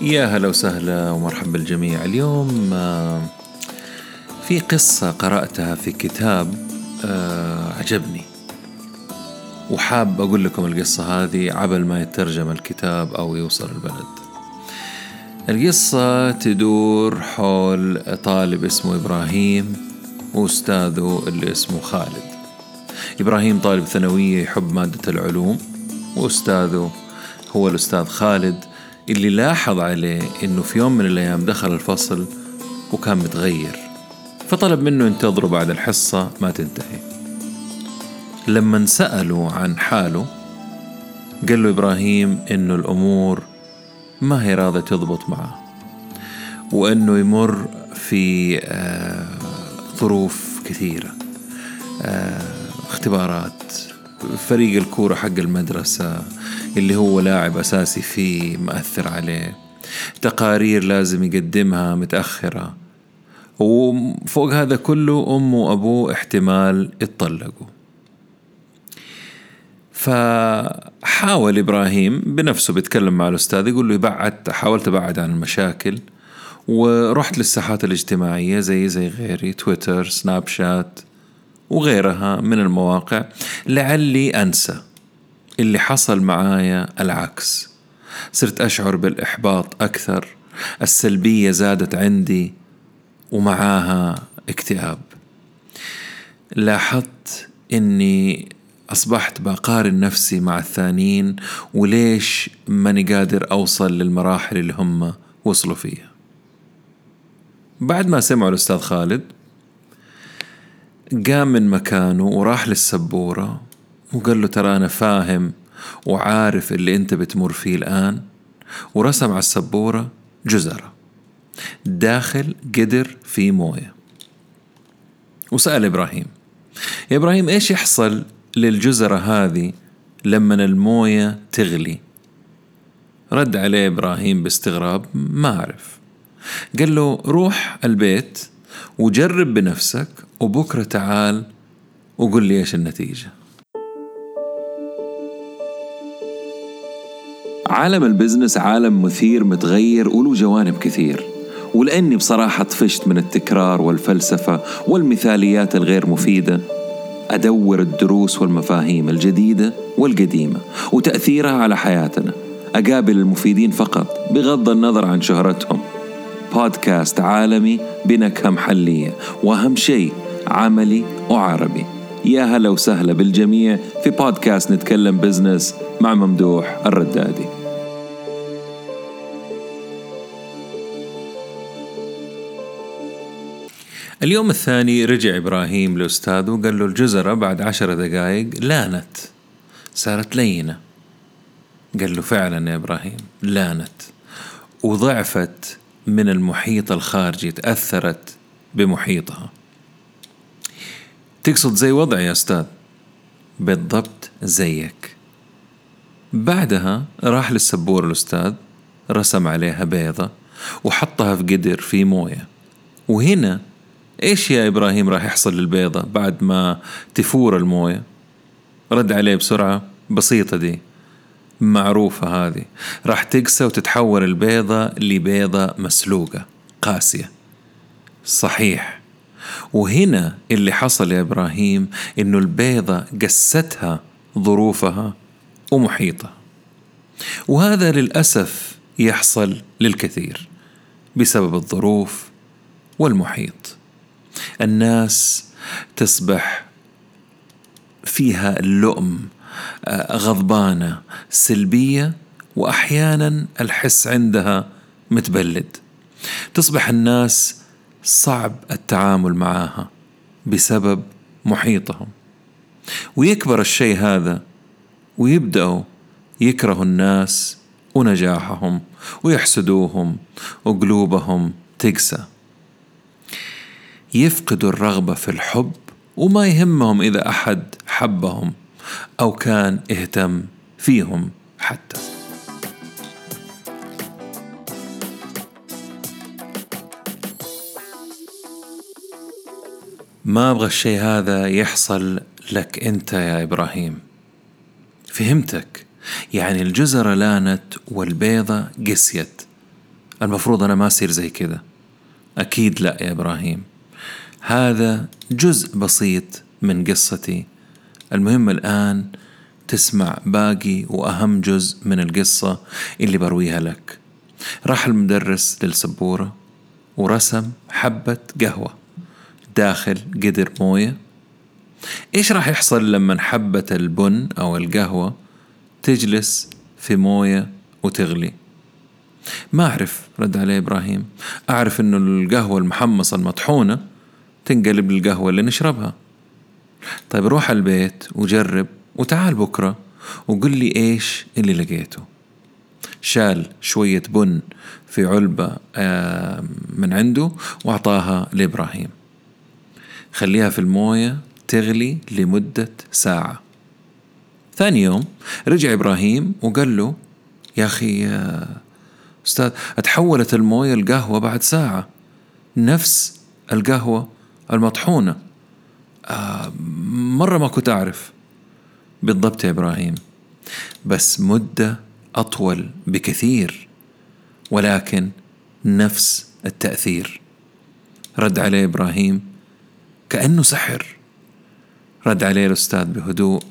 يا هلا وسهلا ومرحبا بالجميع. اليوم آه، في قصة قرأتها في كتاب آه، عجبني. وحاب أقول لكم القصة هذه عبل ما يترجم الكتاب أو يوصل البلد. القصة تدور حول طالب اسمه إبراهيم وأستاذه اللي اسمه خالد. إبراهيم طالب ثانوية يحب مادة العلوم وأستاذه هو الأستاذ خالد اللي لاحظ عليه إنه في يوم من الأيام دخل الفصل وكان متغير فطلب منه ينتظره بعد الحصة ما تنتهي. لما سألوا عن حاله قال له إبراهيم إنه الأمور ما هي راضية تضبط معه وإنه يمر في آه، ظروف كثيرة آه، اختبارات فريق الكورة حق المدرسة اللي هو لاعب أساسي فيه مأثر عليه. تقارير لازم يقدمها متأخرة. وفوق هذا كله أمه وأبوه احتمال يتطلقوا. فحاول إبراهيم بنفسه بيتكلم مع الأستاذ يقول له بعد حاولت أبعد عن المشاكل ورحت للساحات الاجتماعية زي زي غيري تويتر سناب شات. وغيرها من المواقع لعلي أنسى اللي حصل معايا العكس. صرت أشعر بالإحباط أكثر السلبية زادت عندي ومعاها اكتئاب. لاحظت إني أصبحت بقارن نفسي مع الثانيين وليش ماني قادر أوصل للمراحل اللي هم وصلوا فيها. بعد ما سمعوا الأستاذ خالد قام من مكانه وراح للسبورة وقال له ترى أنا فاهم وعارف اللي أنت بتمر فيه الآن ورسم على السبورة جزرة. داخل قدر في موية. وسأل إبراهيم. يا إبراهيم إيش يحصل للجزرة هذه لما الموية تغلي؟ رد عليه إبراهيم باستغراب ما أعرف. قال له روح البيت وجرب بنفسك وبكرة تعال وقل لي إيش النتيجة. عالم البزنس عالم مثير متغير وله جوانب كثير ولأني بصراحة طفشت من التكرار والفلسفة والمثاليات الغير مفيدة. أدور الدروس والمفاهيم الجديدة والقديمة وتأثيرها على حياتنا. أقابل المفيدين فقط بغض النظر عن شهرتهم. بودكاست عالمي بنكهة محلية وأهم شيء عملي وعربي. يا هلا وسهلا بالجميع في بودكاست نتكلم بزنس مع ممدوح الردادي. اليوم الثاني رجع إبراهيم لأستاذه وقال له الجزرة بعد عشر دقائق لانت صارت لينة. قال له فعلا يا إبراهيم لانت. وضعفت من المحيط الخارجي تأثرت بمحيطها. تقصد زي وضعي يا أستاذ؟ بالضبط زيك. بعدها راح للسبور الأستاذ رسم عليها بيضة وحطها في قدر في موية. وهنا إيش يا إبراهيم راح يحصل للبيضة بعد ما تفور الموية؟ رد عليه بسرعة بسيطة دي. معروفة هذه. راح تقسى وتتحول البيضة لبيضة مسلوقة قاسية. صحيح. وهنا اللي حصل يا إبراهيم إنه البيضة قستها ظروفها ومحيطها. وهذا للأسف يحصل للكثير بسبب الظروف والمحيط. الناس تصبح فيها اللؤم آه، غضبانة سلبية وأحيانا الحس عندها متبلد. تصبح الناس صعب التعامل معها بسبب محيطهم. ويكبر الشيء هذا ويبدأوا يكرهوا الناس ونجاحهم ويحسدوهم وقلوبهم تقسى. يفقدوا الرغبة في الحب وما يهمهم إذا أحد حبهم أو كان اهتم فيهم حتى. ما أبغى الشيء هذا يحصل لك أنت يا إبراهيم. فهمتك. يعني الجزرة لانت والبيضة قسيت. المفروض أنا ما أصير زي كذا. أكيد لا يا إبراهيم. هذا جزء بسيط من قصتي. المهم الآن تسمع باقي وأهم جزء من القصة اللي برويها لك. راح المدرس للسبورة ورسم حبة قهوة. داخل قدر موية. إيش راح يحصل لما حبة البن أو القهوة تجلس في موية وتغلي؟ ما أعرف رد عليه إبراهيم. أعرف أنه القهوة المحمصة المطحونة تنقلب للقهوة اللي نشربها. طيب روح البيت وجرب وتعال بكرة وقل لي إيش اللي لقيته. شال شوية بن في علبة من عنده وأعطاها لإبراهيم. خليها في الموية تغلي لمدة ساعة. ثاني يوم رجع إبراهيم وقال له يا أخي يا أستاذ أتحولت الموية القهوة بعد ساعة. نفس القهوة المطحونة. آه مرة ما كنت أعرف. بالضبط يا إبراهيم. بس مدة أطول بكثير ولكن نفس التأثير. رد عليه إبراهيم كأنه سحر. رد عليه الأستاذ بهدوء.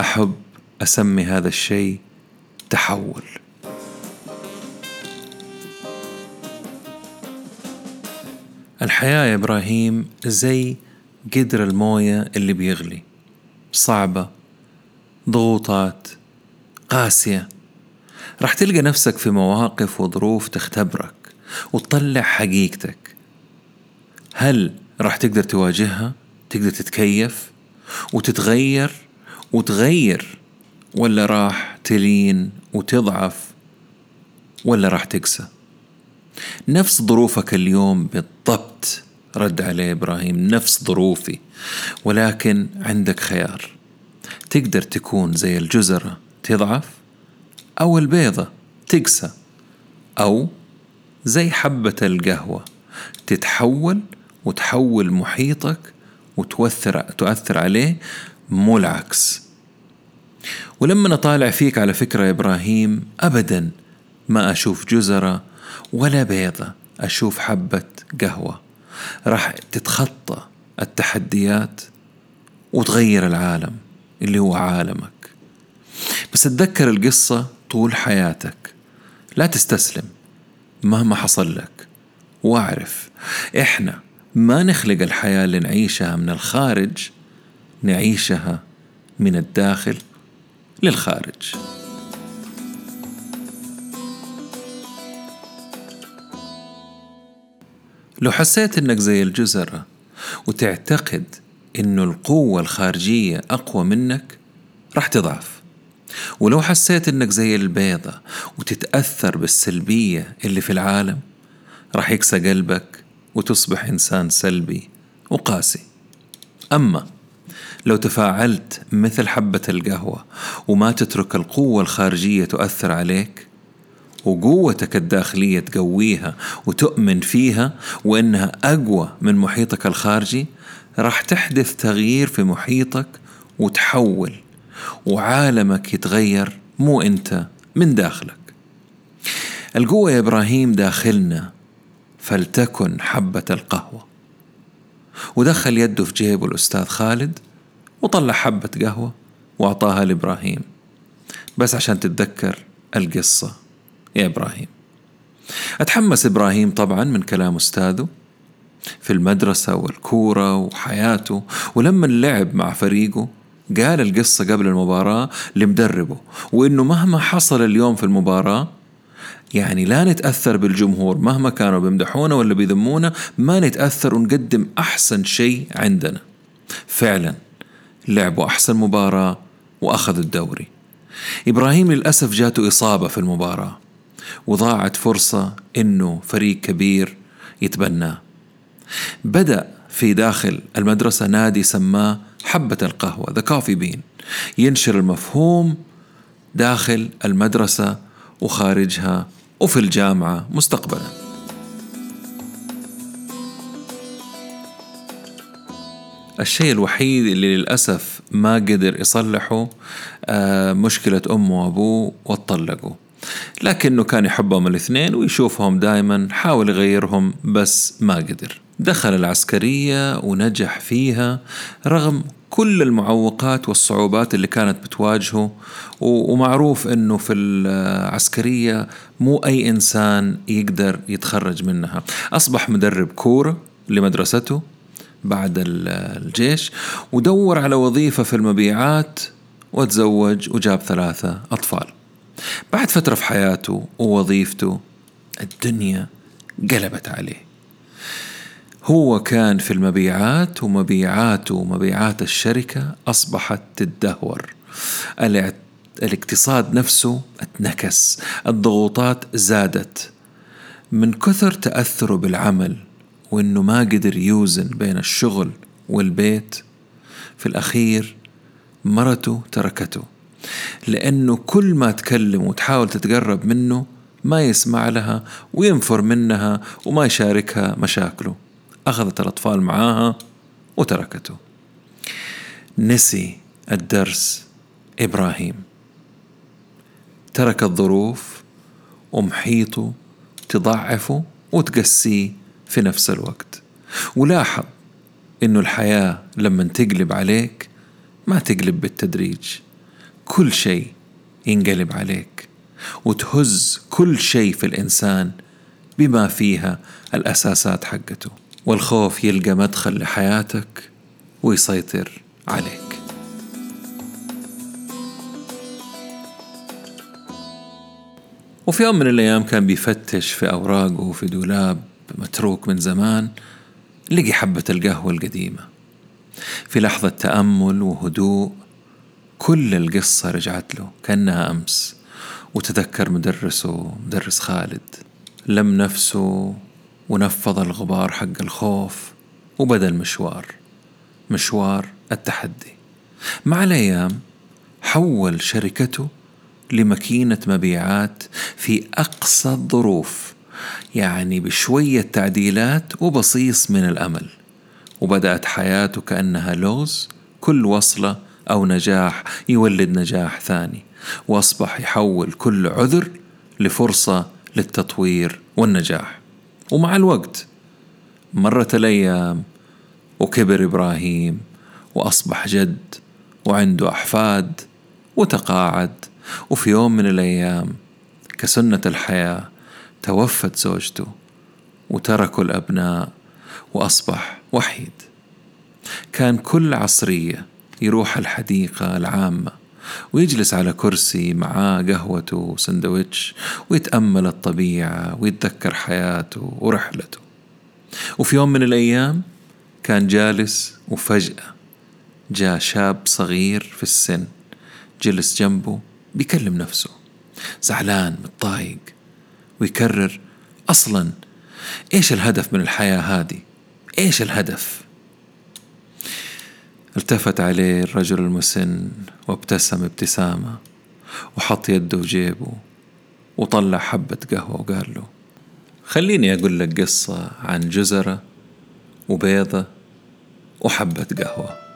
أحب أسمي هذا الشيء تحول. الحياة يا إبراهيم زي قدر الموية اللي بيغلي. صعبة ضغوطات قاسية. راح تلقى نفسك في مواقف وظروف تختبرك وتطلع حقيقتك. هل راح تقدر تواجهها تقدر تتكيف وتتغير وتغير ولا راح تلين وتضعف ولا راح تقسى. نفس ظروفك اليوم بالضبط رد عليه إبراهيم نفس ظروفي ولكن عندك خيار. تقدر تكون زي الجزرة تضعف أو البيضة تقسى أو زي حبة القهوة تتحول وتحول محيطك وتؤثر تؤثر عليه مو العكس ولما أطالع فيك على فكرة يا إبراهيم أبدا ما أشوف جزرة ولا بيضة أشوف حبة قهوة. راح تتخطى التحديات وتغير العالم اللي هو عالمك. بس اتذكر القصة طول حياتك. لا تستسلم مهما حصل لك. واعرف إحنا ما نخلق الحياة اللي نعيشها من الخارج نعيشها من الداخل للخارج. لو حسيت إنك زي الجزرة وتعتقد انه القوة الخارجية أقوى منك راح تضعف. ولو حسيت إنك زي البيضة وتتأثر بالسلبية اللي في العالم راح يكسى قلبك وتصبح إنسان سلبي وقاسي. أما لو تفاعلت مثل حبة القهوة وما تترك القوة الخارجية تؤثر عليك وقوتك الداخلية تقويها وتؤمن فيها وإنها أقوى من محيطك الخارجي راح تحدث تغيير في محيطك وتحول وعالمك يتغير مو أنت من داخلك. القوة يا إبراهيم داخلنا فلتكن حبة القهوة. ودخل يده في جيبه الأستاذ خالد وطلع حبة قهوة وأعطاها لإبراهيم. بس عشان تتذكر القصة يا إبراهيم. أتحمس إبراهيم طبعا من كلام أستاذه في المدرسة والكورة وحياته ولما لعب مع فريقه قال القصة قبل المباراة لمدربه وإنه مهما حصل اليوم في المباراة يعني لا نتأثر بالجمهور مهما كانوا بيمدحونا ولا بيذمونا ما نتأثر ونقدم أحسن شيء عندنا. فعلا لعبوا أحسن مباراة وأخذوا الدوري. إبراهيم للأسف جاته إصابة في المباراة وضاعت فرصة إنه فريق كبير يتبناه. بدأ في داخل المدرسة نادي سماه حبة القهوة ذا كوفي بين ينشر المفهوم داخل المدرسة وخارجها وفي الجامعة مستقبلا. الشيء الوحيد اللي للأسف ما قدر يصلحه آه، مشكلة أمه وأبوه واتطلقوا. لكنه كان يحبهم الاثنين ويشوفهم دائما حاول يغيرهم بس ما قدر. دخل العسكرية ونجح فيها رغم كل المعوقات والصعوبات اللي كانت بتواجهه ومعروف إنه في العسكرية مو أي إنسان يقدر يتخرج منها. أصبح مدرب كورة لمدرسته بعد الجيش ودور على وظيفة في المبيعات وتزوج وجاب ثلاثة أطفال. بعد فترة في حياته ووظيفته الدنيا قلبت عليه. هو كان في المبيعات ومبيعاته ومبيعات الشركة أصبحت تدهور. الاقتصاد نفسه اتنكس. الضغوطات زادت. من كثر تأثره بالعمل وإنه ما قدر يوزن بين الشغل والبيت في الأخير مرته تركته. لأنه كل ما تكلم وتحاول تتقرب منه ما يسمع لها وينفر منها وما يشاركها مشاكله. أخذت الأطفال معاها وتركته. نسي الدرس إبراهيم. ترك الظروف ومحيطه تضعفه وتقسيه في نفس الوقت. ولاحظ إنه الحياة لما تقلب عليك ما تقلب بالتدريج. كل شيء ينقلب عليك. وتهز كل شيء في الإنسان بما فيها الأساسات حقته. والخوف يلقى مدخل لحياتك ويسيطر عليك. وفي يوم من الأيام كان بيفتش في أوراقه في دولاب متروك من زمان لقي حبة القهوة القديمة. في لحظة تأمل وهدوء كل القصة رجعت له كأنها أمس. وتذكر مدرسه مدرس خالد لم نفسه ونفض الغبار حق الخوف وبدا المشوار. مشوار التحدي. مع الأيام حول شركته لماكينة مبيعات في أقصى الظروف يعني بشوية تعديلات وبصيص من الأمل. وبدأت حياته كأنها لغز كل وصلة أو نجاح يولد نجاح ثاني. وأصبح يحول كل عذر لفرصة للتطوير والنجاح. ومع الوقت. مرت الأيام وكبر إبراهيم وأصبح جد وعنده أحفاد وتقاعد. وفي يوم من الأيام كسنة الحياة توفت زوجته وتركوا الأبناء وأصبح وحيد. كان كل عصرية يروح الحديقة العامة. ويجلس على كرسي معاه قهوته وسندويتش ويتأمل الطبيعة ويتذكر حياته ورحلته. وفي يوم من الأيام كان جالس وفجأة جاء شاب صغير في السن جلس جنبه بيكلم نفسه. زعلان متضايق ويكرر أصلا إيش الهدف من الحياة هذه؟ إيش الهدف؟ التفت عليه الرجل المسن وابتسم ابتسامة وحط يده جيبه وطلع حبة قهوة وقال له خليني أقول لك قصة عن جزرة وبيضة وحبة قهوة.